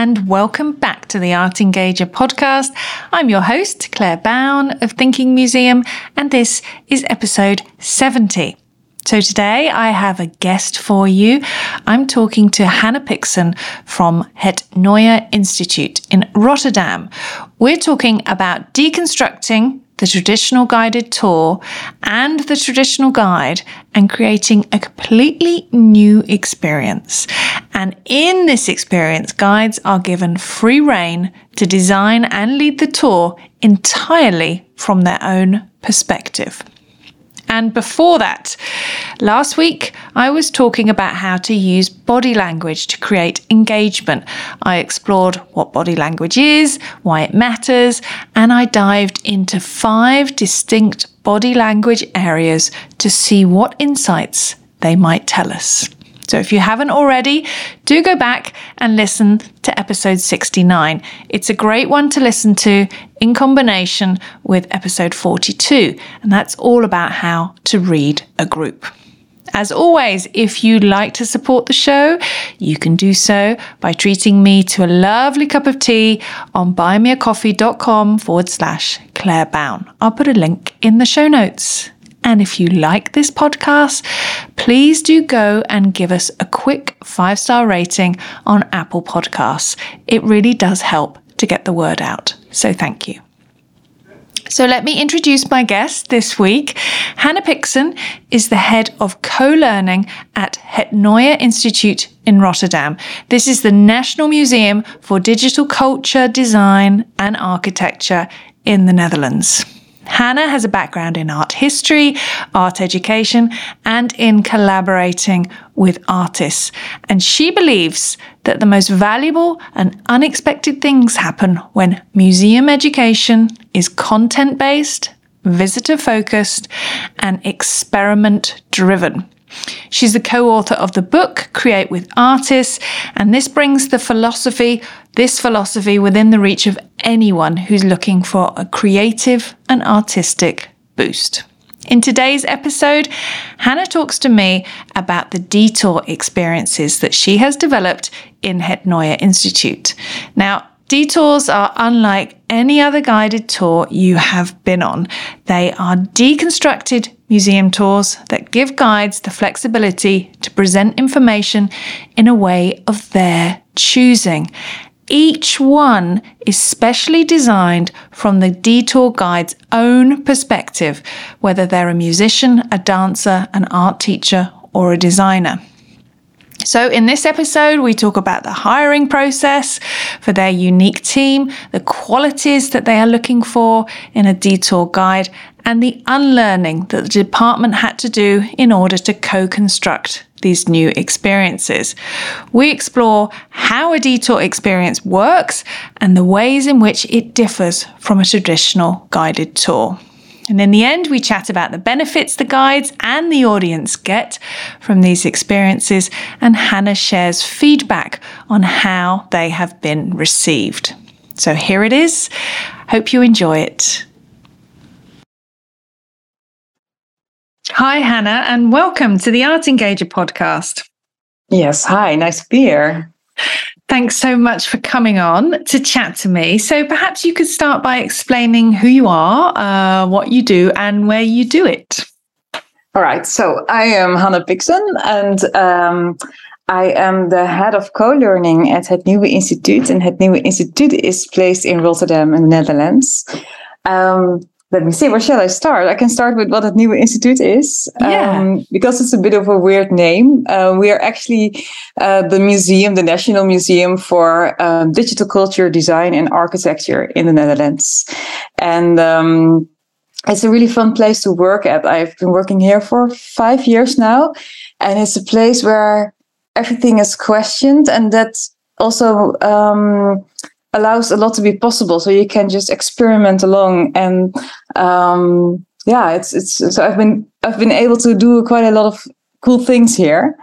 And welcome back to the Art Engager podcast. I'm your host, Claire Bown of Thinking Museum, and this is episode 70. So today I have a guest for you. I'm talking to Hanna Piksen from Het Nieuwe Instituut in Rotterdam. We're talking about deconstructing the traditional guided tour and the traditional guide and creating a completely new experience. And in this experience, guides are given free rein to design and lead the tour entirely from their own perspective. And before that, last week I was talking about how to use body language to create engagement. I explored what body language is, why it matters, and I dived into five distinct body language areas to see what insights they might tell us. So if you haven't already, do go back and listen to episode 69. It's a great one to listen to in combination with episode 42, and that's all about how to read a group. As always, if you'd like to support the show, you can do so by treating me to a lovely cup of tea on buymeacoffee.com forward slash Claire Bown. I'll put a link in the show notes. And if you like this podcast, please do go and give us a quick five star rating on Apple Podcasts. It really does help to get the word out. So thank you. So let me introduce my guest this week. Hanna Piksen is the head of co-learning at Het Nieuwe Instituut in Rotterdam. This is the National Museum for Digital Culture, Design and Architecture in the Netherlands. Hanna has a background in art history, art education, and in collaborating with artists. And she believes that the most valuable and unexpected things happen when museum education is content based, visitor focused, and experiment driven. She's the co author of the book Create with Artists, and this brings the philosophy, this philosophy within the reach of anyone who's looking for a creative and artistic boost. In today's episode, Hanna talks to me about the detour experiences that she has developed in Het Nieuwe Instituut. Now, Detours are unlike any other guided tour you have been on. They are deconstructed museum tours that give guides the flexibility to present information in a way of their choosing. Each one is specially designed from the detour guide's own perspective, whether they're a musician, a dancer, an art teacher, or a designer. So, in this episode, we talk about the hiring process for their unique team, the qualities that they are looking for in a detour guide, and the unlearning that the department had to do in order to co construct these new experiences. We explore how a detour experience works and the ways in which it differs from a traditional guided tour. And in the end, we chat about the benefits the guides and the audience get from these experiences, and Hanna shares feedback on how they have been received. So here it is. Hope you enjoy it. Hi, Hanna, and welcome to the Art Engager podcast. Yes, hi, nice to be here. Thanks so much for coming on to chat to me. So, perhaps you could start by explaining who you are, uh, what you do, and where you do it. All right. So, I am Hanna Piksen, and um, I am the head of co learning at Het Nieuwe Instituut. And Het Nieuwe Instituut is placed in Rotterdam, in the Netherlands. Um, let me see, where shall I start? I can start with what Het Nieuwe Instituut is. Yeah. Um, because it's a bit of a weird name. Uh, we are actually uh, the museum, the National Museum for um, Digital Culture, Design and Architecture in the Netherlands. And um, it's a really fun place to work at. I've been working here for five years now. And it's a place where everything is questioned and that also um, allows a lot to be possible. So you can just experiment along and um, yeah, it's it's so I've been I've been able to do quite a lot of cool things here.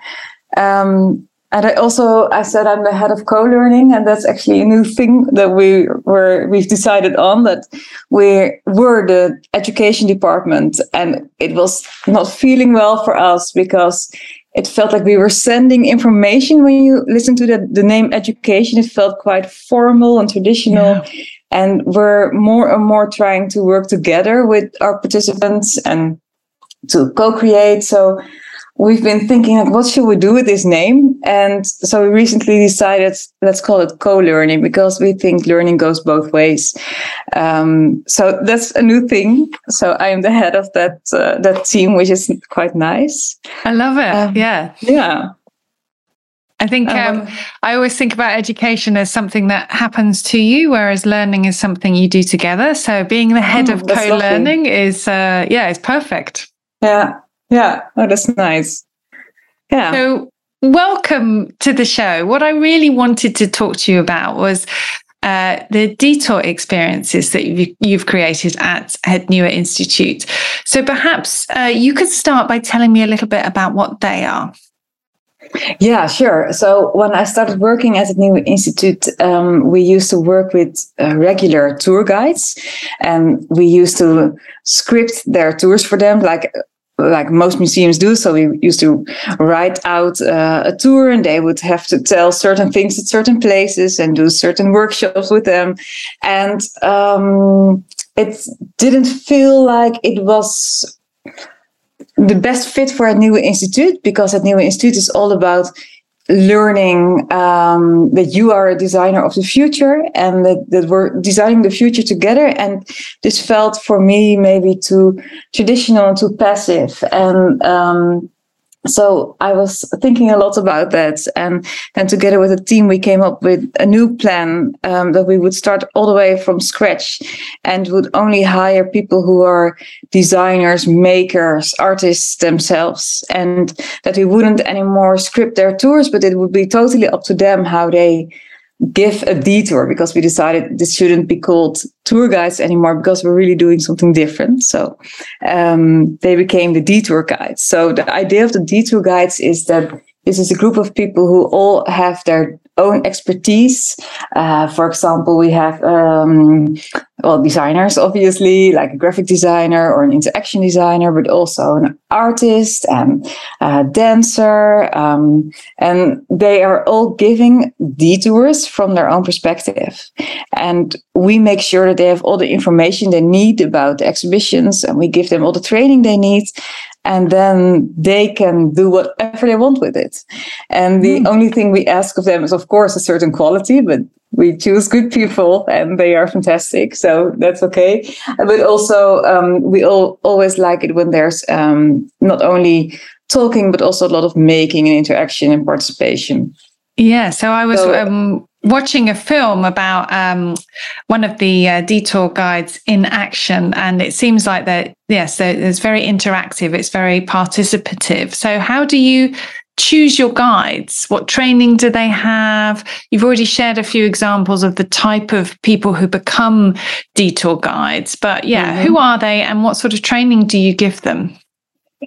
Um, and I also I said I'm the head of co-learning, and that's actually a new thing that we were we've decided on that we were the education department, and it was not feeling well for us because it felt like we were sending information when you listen to the, the name education it felt quite formal and traditional yeah. and we're more and more trying to work together with our participants and to co-create so we've been thinking like what should we do with this name. And so we recently decided let's call it co-learning because we think learning goes both ways. Um, so that's a new thing. So i am the head of that uh, that team which is quite nice. I love it. Um, yeah. yeah. I think um, um, I always think about education as something that happens to you, whereas learning is something you do together. So being the head oh, of co-learning lovely. is, uh, yeah, is perfect. Yeah, yeah. Oh, that's nice. Yeah. So, welcome to the show. What I really wanted to talk to you about was uh, the detour experiences that you've, you've created at Het Nieuwe Instituut. So, perhaps uh, you could start by telling me a little bit about what they are. Yeah, sure. So when I started working at the New Institute, um, we used to work with uh, regular tour guides, and we used to script their tours for them, like like most museums do. So we used to write out uh, a tour and they would have to tell certain things at certain places and do certain workshops with them. And um, it didn't feel like it was the best fit for a new institute because a new institute is all about learning um, that you are a designer of the future and that, that we're designing the future together. And this felt for me maybe too traditional, too passive. And um, so I was thinking a lot about that, and then together with the team, we came up with a new plan um, that we would start all the way from scratch, and would only hire people who are designers, makers, artists themselves, and that we wouldn't anymore script their tours, but it would be totally up to them how they give a detour because we decided this shouldn't be called tour guides anymore because we're really doing something different. So um, they became the detour guides. So the idea of the detour guides is that this is a group of people who all have their own expertise. Uh, for example, we have um, well designers, obviously, like a graphic designer or an interaction designer, but also an artist and a dancer, um, and they are all giving detours from their own perspective. And we make sure that they have all the information they need about the exhibitions, and we give them all the training they need and then they can do whatever they want with it. And the mm. only thing we ask of them is, of course, a certain quality, but we choose good people and they are fantastic. So that's okay. But also, um, we all always like it when there's um, not only talking, but also a lot of making and interaction and participation. Yeah. So I was so, um, watching a film about um, one of the uh, detour guides in action, and it seems like that. Yes, it's very interactive. It's very participative. So, how do you choose your guides? What training do they have? You've already shared a few examples of the type of people who become detour guides, but yeah, mm-hmm. who are they, and what sort of training do you give them?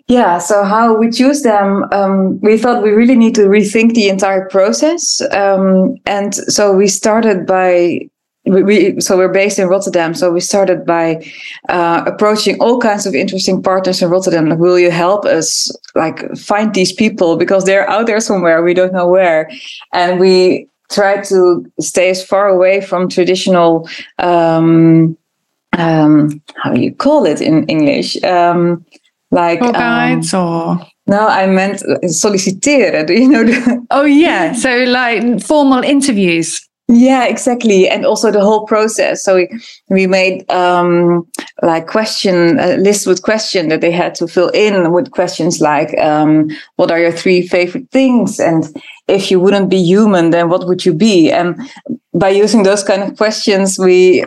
Yeah, so how we choose them, um, we thought we really need to rethink the entire process. Um, and so we started by we, we, so we're based in Rotterdam. So we started by uh, approaching all kinds of interesting partners in Rotterdam. Like, will you help us like find these people because they're out there somewhere we don't know where, and we try to stay as far away from traditional. Um, um, how do you call it in English? Um, like tour guides um, or no, I meant solliciteren. Do you know? The- oh yeah, so like formal interviews. Yeah, exactly, and also the whole process. So we we made um, like question a list with question that they had to fill in with questions like, um, "What are your three favorite things?" and if you wouldn't be human, then what would you be? And by using those kind of questions, we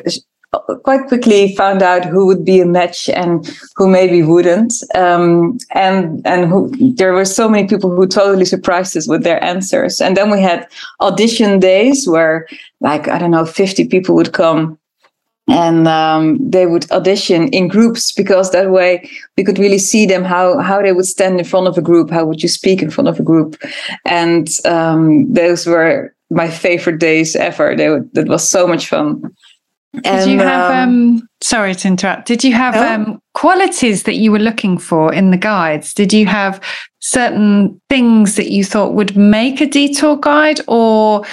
quite quickly found out who would be a match and who maybe wouldn't. Um, and and who, there were so many people who totally surprised us with their answers. And then we had audition days where, like, I don't know, 50 people would come and um, they would audition in groups because that way we could really see them how how they would stand in front of a group how would you speak in front of a group and um, those were my favorite days ever they were, that was so much fun did you have um, um, sorry to interrupt did you have um, qualities that you were looking for in the guides did you have certain things that you thought would make a detour guide or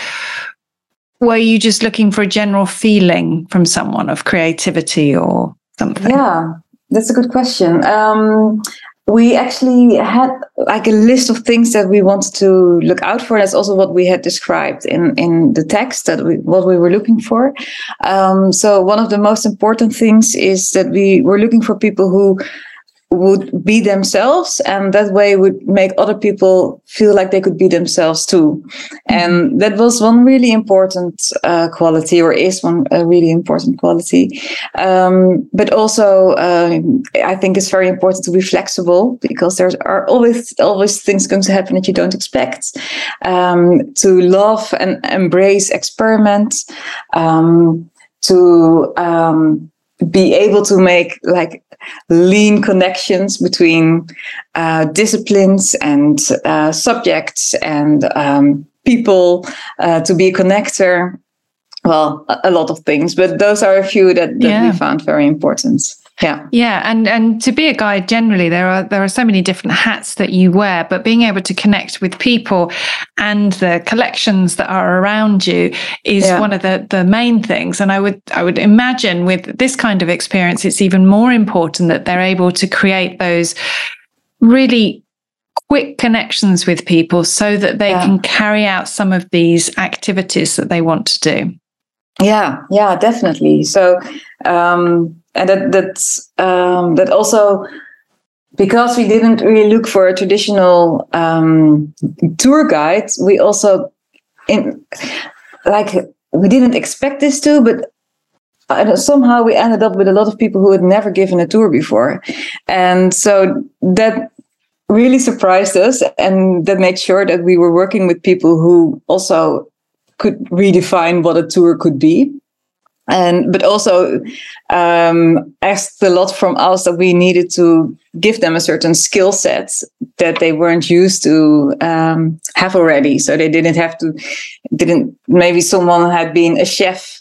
were you just looking for a general feeling from someone of creativity or something? Yeah, that's a good question. Um, we actually had like a list of things that we wanted to look out for. That's also what we had described in in the text that we what we were looking for. Um, so one of the most important things is that we were looking for people who would be themselves and that way would make other people feel like they could be themselves too. Mm-hmm. and that was one really important uh, quality or is one a really important quality. Um, but also uh, i think it's very important to be flexible because there are always always things going to happen that you don't expect. Um, to love and embrace experiment um, to um, be able to make like lean connections between uh, disciplines and uh, subjects and um, people uh, to be a connector well a, a, lot of things but those are a few that, that yeah. we found very important yeah yeah and and to be a guide generally there are there are so many different hats that you wear but being able to connect with people and the collections that are around you is yeah. one of the the main things and i would i would imagine with this kind of experience it's even more important that they're able to create those really quick connections with people so that they yeah. can carry out some of these activities that they want to do yeah yeah definitely so um and that that's um, that also because we didn't really look for a traditional um, tour guide, we also in like we didn't expect this to, but uh, somehow we ended up with a lot of people who had never given a tour before, and so that really surprised us, and that made sure that we were working with people who also could redefine what a tour could be and but also um, asked a lot from us that we needed to give them a certain skill set that they weren't used to um, have already. So they didn't have to didn't maybe someone had been a chef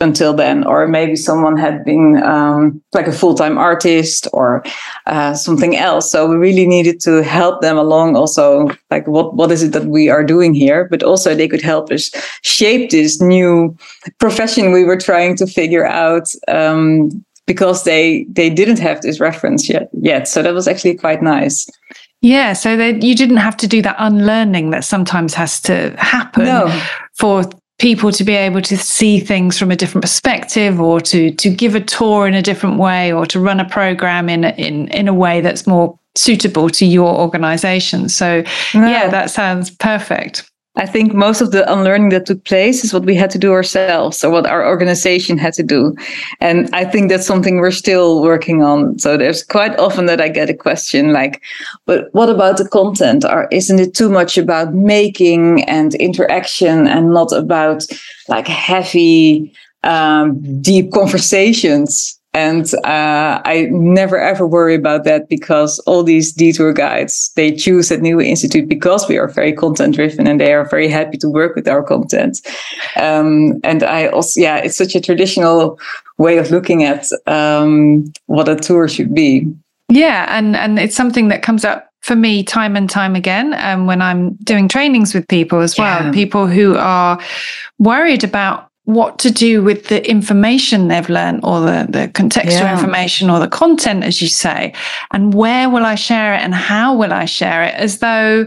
until then, or maybe someone had been um, like a full time artist or uh, something else. So we really needed to help them along. Also, like what what is it that we are doing here? But also they could help us shape this new profession we were trying to figure out. Um, because they they didn't have this reference yet yet so that was actually quite nice yeah, so that you didn't have to do that unlearning that sometimes has to happen no. for people to be able to see things from a different perspective or to to give a tour in a different way or to run a program in in in a way that's more suitable to your organization. So yeah that sounds perfect I think most of the unlearning that took place is what we had to do ourselves or what our organization had to do. And I think that's something we're still working on. So there's quite often that I get a question like, but what about the content? Or isn't it too much about making and interaction and not about like heavy, um, deep conversations? And uh, I never ever worry about that because all these detour guides, they choose at New Institute because we are very content driven and they are very happy to work with our content. Um, and I also, yeah, it's such a traditional way of looking at um, what a tour should be. Yeah, and and it's something that comes up for me time and time again um, when I'm doing trainings with people as well. Yeah. People who are worried about what to do with the information they've learned or the, the contextual yeah. information or the content, as you say, and where will I share it and how will I share it, as though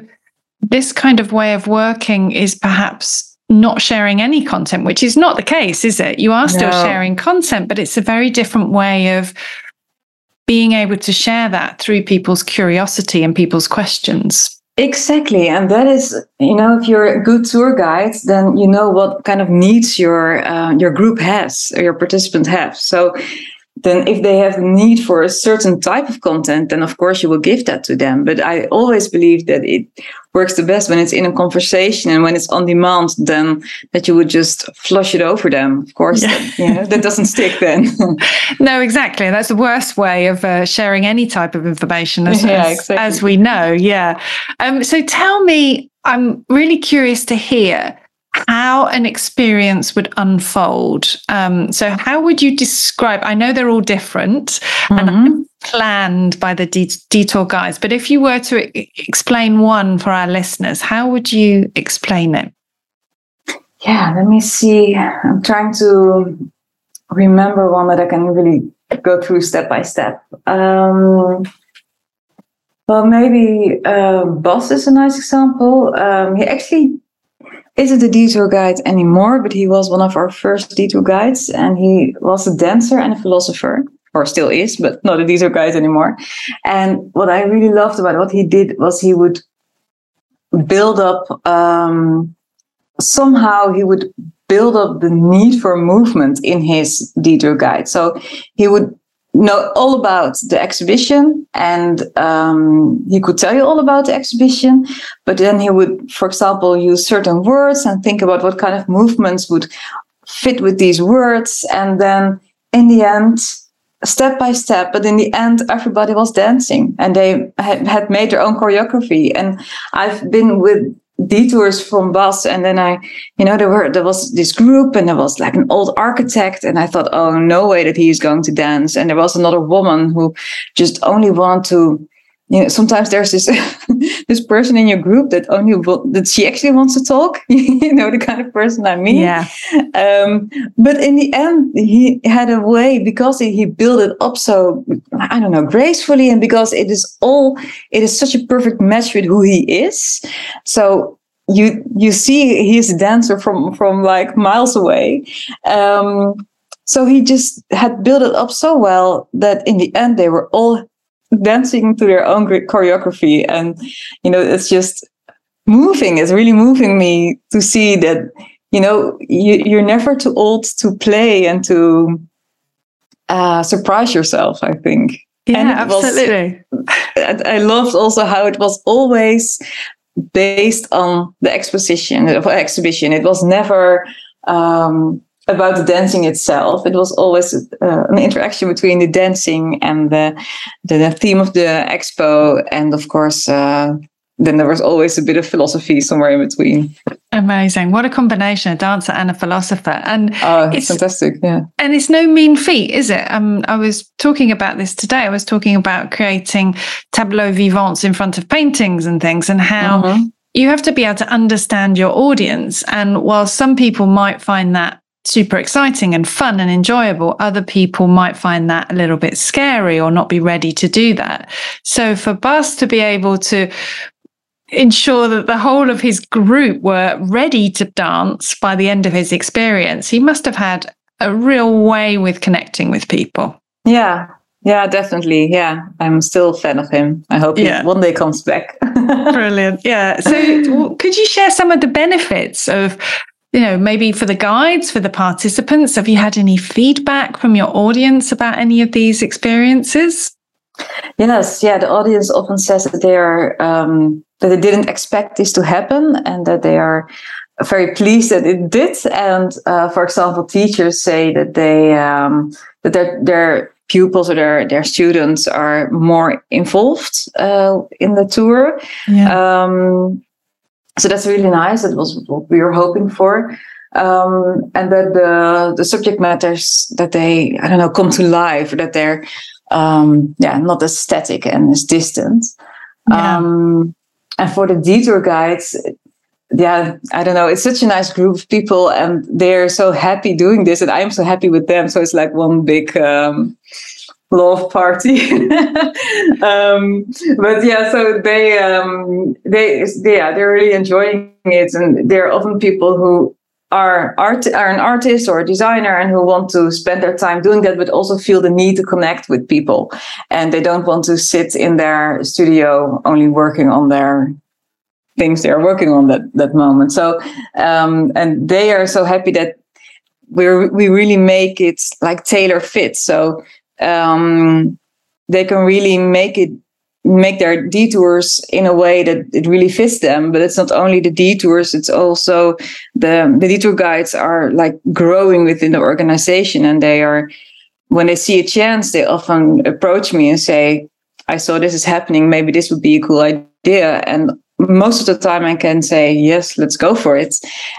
this kind of way of working is perhaps not sharing any content, which is not the case, is it? You are still no. sharing content, but it's a very different way of being able to share that through people's curiosity and people's questions. Exactly. And that is, you know, if you're a good tour guide, then you know what kind of needs your uh, your group has or your participant have. So then if they have a need for a certain type of content, then of course you will give that to them. But I always believe that it works the best when it's in a conversation and when it's on demand, then that you would just flush it over them. Of course, yeah. that, you know, that doesn't stick then. no, exactly. That's the worst way of uh, sharing any type of information, as, yeah, as, exactly. as we know. Yeah. Um, so tell me, I'm really curious to hear how an experience would unfold. Um, so, how would you describe? I know they're all different mm-hmm. and planned by the detour guides, but if you were to explain one for our listeners, how would you explain it? Yeah, let me see. I'm trying to remember one that I can really go through step by step. Um, well, maybe uh, Bas is a nice example. Um, he actually isn't a detour guide anymore, but he was one of our first detour guides, and he was a dancer and a philosopher, or still is, but not a detour guide anymore. And what I really loved about what he did was he would build up. Um, somehow he would build up the need for movement in his detour guide. So he would know all about the exhibition and um, he could tell you all about the exhibition but then he would for example use certain words and think about what kind of movements would fit with these words. And then in the end step by step but in the end everybody was dancing and they had made their own choreography. And i've been with detours from Bas and then I you know there were there was this group and there was like an old architect and I thought oh no way that he is going to dance. And there was another woman who just only wanted to you know sometimes there's this this person in your group that only that she actually wants to talk. You know the kind of person I mean. Yeah. Um, but in the end he had a way because he, he built it up so I don't know gracefully and because it is all it is such a perfect match with who he is. So you you see he's a dancer from from like miles away. Um, so he just had built it up so well that in the end they were all dancing to their own choreography and you know it's just moving it's really moving me to see that you know you, you're never too old to play and to uh, surprise yourself i think. Yeah absolutely. Was, i loved also how it was always based on the exposition of exhibition. It was never um, about the dancing itself. It was always uh, an interaction between the dancing and the, the, the theme of the expo, and of course, uh, then there was always a bit of philosophy somewhere in between. Amazing! What a combination—a dancer and a philosopher, and oh, it's fantastic. Yeah, and it's no mean feat, is it? Um, I was talking about this today. I was talking about creating tableau vivants in front of paintings and things, and how. Mm-hmm. You have to be able to understand your audience. And while some people might find that super exciting and fun and enjoyable, other people might find that a little bit scary or not be ready to do that. So for Bas to be able to ensure that the whole of his group were ready to dance by the end of his experience, he must have had a real way with connecting with people. Yeah. Yeah, definitely. Yeah, I'm still a fan of him. I hope yeah. he one day comes back. Brilliant. Yeah. So, could you share some of the benefits of you know, maybe for the guides, for the participants, have you had any feedback from your audience about any of these experiences? Yes, yeah, the audience often says that they are um, that they didn't expect this to happen and that they are very pleased that it did. And uh, for example, teachers say that they um, that their their pupils or their their students are more involved uh, in the tour. Yeah. Um, so that's really nice. That was what we were hoping for. Um, and that the the subject matters that they I don't know come to life, or that they're um, yeah not as static and as distant. Yeah. Um, and for the detour guides, yeah, I don't know. It's such a nice group of people, and they're so happy doing this, and I'm so happy with them. So it's like one big um, love party. um, but yeah, so they um, they yeah they're really enjoying it, and they're often people who are art are an artist or a designer and who want to spend their time doing that, but also feel the need to connect with people, and they don't want to sit in their studio only working on their things they're working on that that moment. So um, and they are so happy that we we really make it like tailor fit. So um, they can really make it make their detours in a way that it really fits them but it's not only the detours it's also the the detour guides are like growing within the organization and they are when they see a chance they often approach me and say i saw this is happening maybe this would be a cool idea and most of the time I can say yes, let's go for it,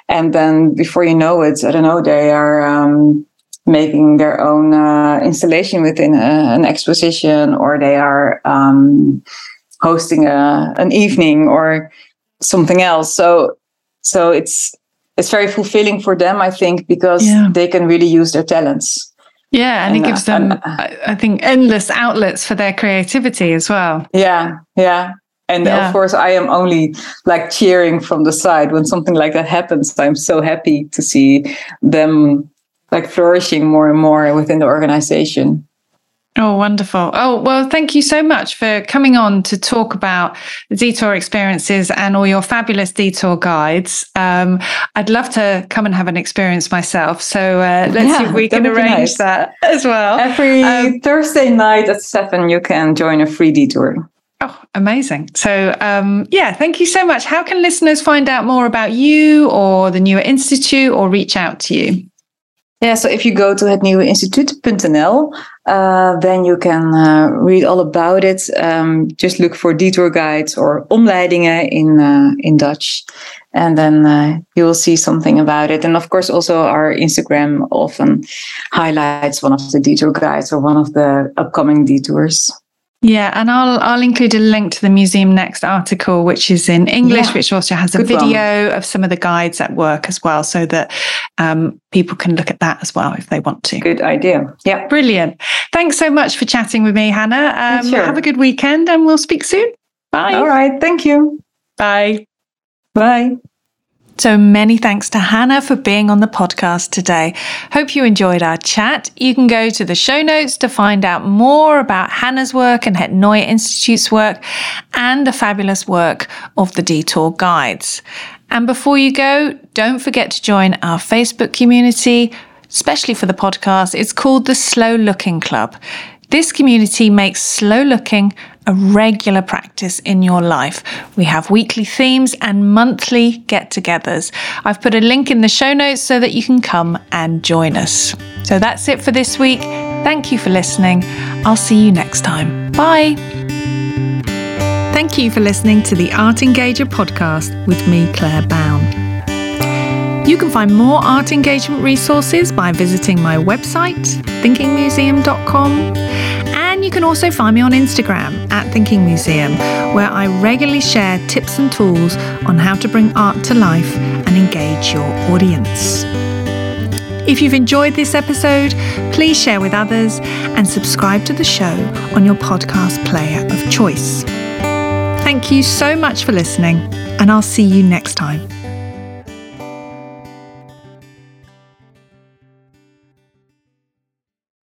and then before you know it, I don't know, they are um, making their own uh, installation within a, an exposition, or they are um, hosting a, an evening or something else. So, so it's it's very fulfilling for them, I think, because yeah. they can really use their talents. Yeah, and, and it gives uh, them, uh, I think, endless outlets for their creativity as well. Yeah, yeah. And yeah. of course, I am only like cheering from the side when something like that happens. I'm so happy to see them like flourishing more and more within the organization. Oh, wonderful. Oh, well, thank you so much for coming on to talk about the detour experiences and all your fabulous detour guides. Um, I'd love to come and have an experience myself. So uh, let's yeah, see if we can arrange nice. that as well. Every um, Thursday night at seven, you can join a free detour. Oh, amazing. So, um, yeah, thank you so much. How can listeners find out more about you or the Newer Institute or reach out to you? Yeah, so if you go to hetnieuweinstituut.nl, uh, then you can uh, read all about it. Um, just look for detour guides or omleidingen in uh, in Dutch, and then uh, you will see something about it. And of course, also our Instagram often highlights one of the detour guides or one of the upcoming detours. Yeah, and I'll I'll include a link to the Museum Next article, which is in English, yeah. which also has a Good video one. of some of the guides at work as well, so that um, people can look at that as well if they want to. Good idea. Yeah, brilliant. Thanks so much for chatting with me, Hanna. Um, sure. Have a good weekend, and we'll speak soon. Bye. All right. Thank you. Bye. Bye. So many thanks to Hanna for being on the podcast today. Hope you enjoyed our chat. You can go to the show notes to find out more about Hanna's work and Het Nieuwe Instituut's work and the fabulous work of the Detour Guides. And before you go, don't forget to join our Facebook community, especially for the podcast. It's called the Slow Looking Club. This community makes slow looking a regular practice in your life. We have weekly themes and monthly get togethers. I've put a link in the show notes so that you can come and join us. So that's it for this week. Thank you for listening. I'll see you next time. Bye. Thank you for listening to the Art Engager podcast with me, Claire Bown. You can find more art engagement resources by visiting my website, thinkingmuseum.com and you can also find me on Instagram at Thinking Museum, where I regularly share tips and tools on how to bring art to life and engage your audience. If you've enjoyed this episode, please share with others and subscribe to the show on your podcast player of choice. Thank you so much for listening, and I'll see you next time.